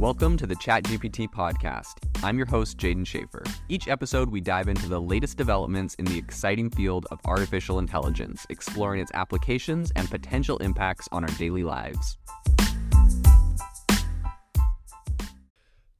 Welcome to the ChatGPT podcast. I'm your host, Jaden Schaefer. Each episode, we dive into the latest developments in the exciting field of artificial intelligence, exploring its applications and potential impacts on our daily lives.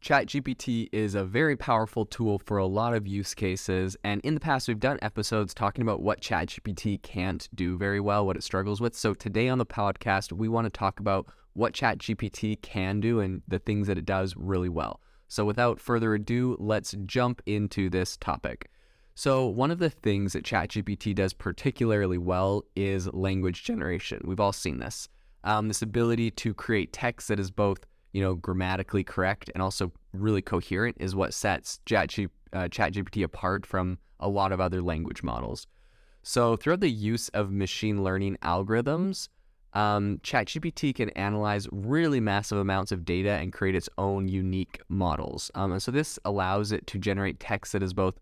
ChatGPT is a very powerful tool for a lot of use cases. And in the past, we've done episodes talking about what ChatGPT can't do very well, what it struggles with. So today on the podcast, we want to talk about what ChatGPT can do and the things that it does really well. So without further ado, let's jump into this topic. So, one of the things that ChatGPT does particularly well is language generation. We've all seen this. Um, this ability to create text that is both you know, grammatically correct and also really coherent is what sets ChatGPT, uh, ChatGPT apart from a lot of other language models. So, throughout the use of machine learning algorithms, um, ChatGPT can analyze really massive amounts of data and create its own unique models. Um, and so, this allows it to generate text that is both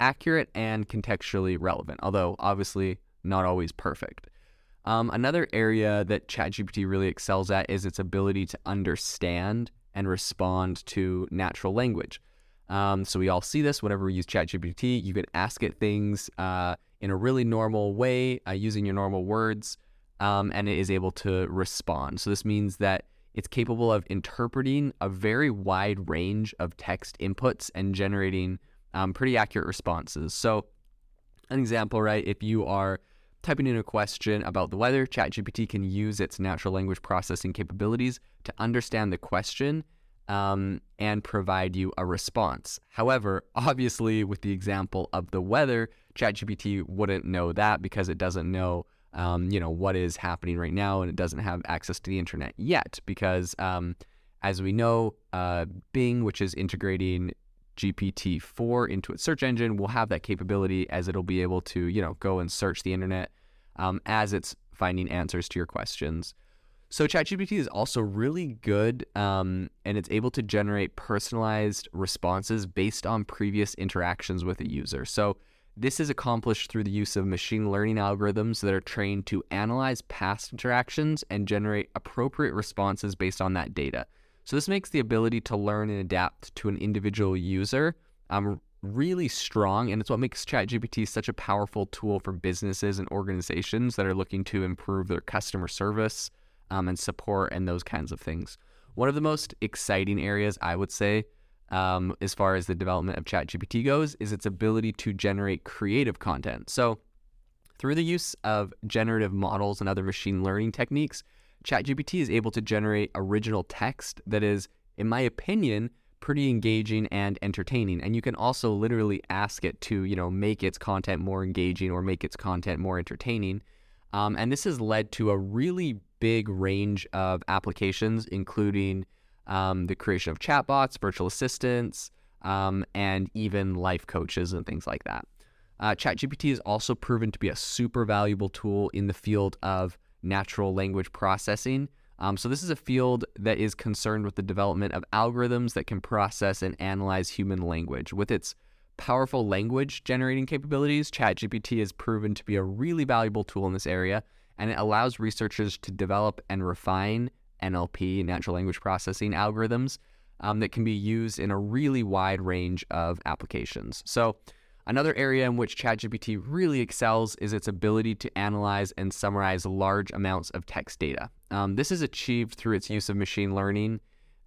accurate and contextually relevant, although obviously not always perfect. Um, another area that ChatGPT really excels at is its ability to understand and respond to natural language. Um, so we all see this whenever we use ChatGPT. You can ask it things uh, in a really normal way uh, using your normal words, um, and it is able to respond. So this means that it's capable of interpreting a very wide range of text inputs and generating um, pretty accurate responses. So, an example, right? If you are typing in a question about the weather, ChatGPT can use its natural language processing capabilities to understand the question um, and provide you a response. However, obviously, with the example of the weather, ChatGPT wouldn't know that because it doesn't know, um, you know, what is happening right now, and it doesn't have access to the internet yet. Because, um, as we know, uh, Bing, which is integrating GPT-4 into its search engine will have that capability as it'll be able to, you know, go and search the internet um, as it's finding answers to your questions. So ChatGPT is also really good, um, and it's able to generate personalized responses based on previous interactions with a user. So this is accomplished through the use of machine learning algorithms that are trained to analyze past interactions and generate appropriate responses based on that data. So this makes the ability to learn and adapt to an individual user um, really strong, and it's what makes ChatGPT such a powerful tool for businesses and organizations that are looking to improve their customer service um, and support and those kinds of things. One of the most exciting areas, I would say, um, as far as the development of ChatGPT goes, is its ability to generate creative content. So, through the use of generative models and other machine learning techniques, ChatGPT is able to generate original text that is, in my opinion, pretty engaging and entertaining. And you can also literally ask it to, you know, make its content more engaging or make its content more entertaining. Um, and this has led to a really big range of applications, including um, the creation of chatbots, virtual assistants, um, and even life coaches and things like that. Uh, ChatGPT has also proven to be a super valuable tool in the field of natural language processing. Um, so, this is a field that is concerned with the development of algorithms that can process and analyze human language. With its powerful language generating capabilities, ChatGPT has proven to be a really valuable tool in this area, and it allows researchers to develop and refine NLP, natural language processing algorithms, um, that can be used in a really wide range of applications. So, Another area in which ChatGPT really excels is its ability to analyze and summarize large amounts of text data. Um, this is achieved through its use of machine learning,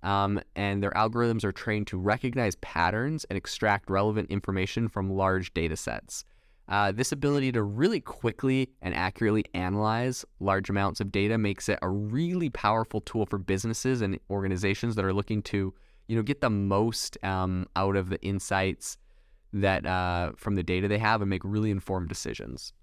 um, and their algorithms are trained to recognize patterns and extract relevant information from large data sets. Uh, this ability to really quickly and accurately analyze large amounts of data makes it a really powerful tool for businesses and organizations that are looking to, you know, get the most um, out of the insights that uh, from the data they have and make really informed decisions.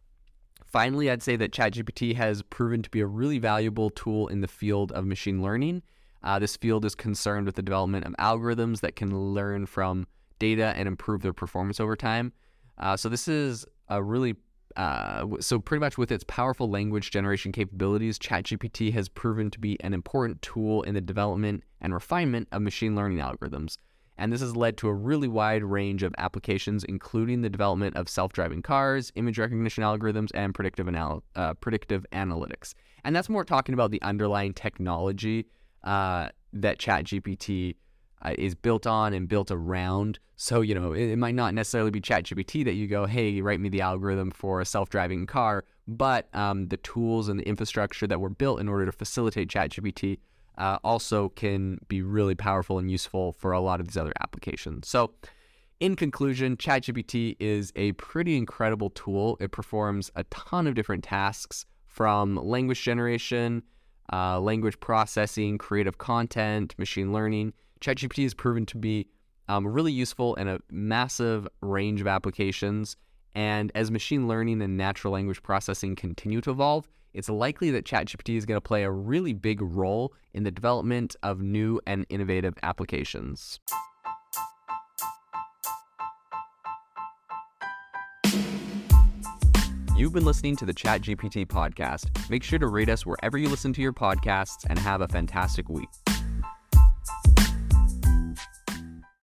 Finally, I'd say that ChatGPT has proven to be a really valuable tool in the field of machine learning. Uh, this field is concerned with the development of algorithms that can learn from data and improve their performance over time. Uh, so this is a really uh, so pretty much with its powerful language generation capabilities, ChatGPT has proven to be an important tool in the development and refinement of machine learning algorithms and this has led to a really wide range of applications, including the development of self-driving cars, image recognition algorithms, and predictive, anal- uh, predictive analytics. And that's more talking about the underlying technology uh, that ChatGPT uh, is built on and built around. So, you know, it, it might not necessarily be ChatGPT that you go, hey, write me the algorithm for a self driving car, but um, the tools and the infrastructure that were built in order to facilitate ChatGPT uh, also can be really powerful and useful for a lot of these other applications. So, in conclusion, ChatGPT is a pretty incredible tool. It performs a ton of different tasks from language generation, uh, language processing, creative content, machine learning. ChatGPT has proven to be um, really useful in a massive range of applications. And as machine learning and natural language processing continue to evolve, it's likely that ChatGPT is going to play a really big role in the development of new and innovative applications. You've been listening to the ChatGPT podcast. Make sure to rate us wherever you listen to your podcasts and have a fantastic week.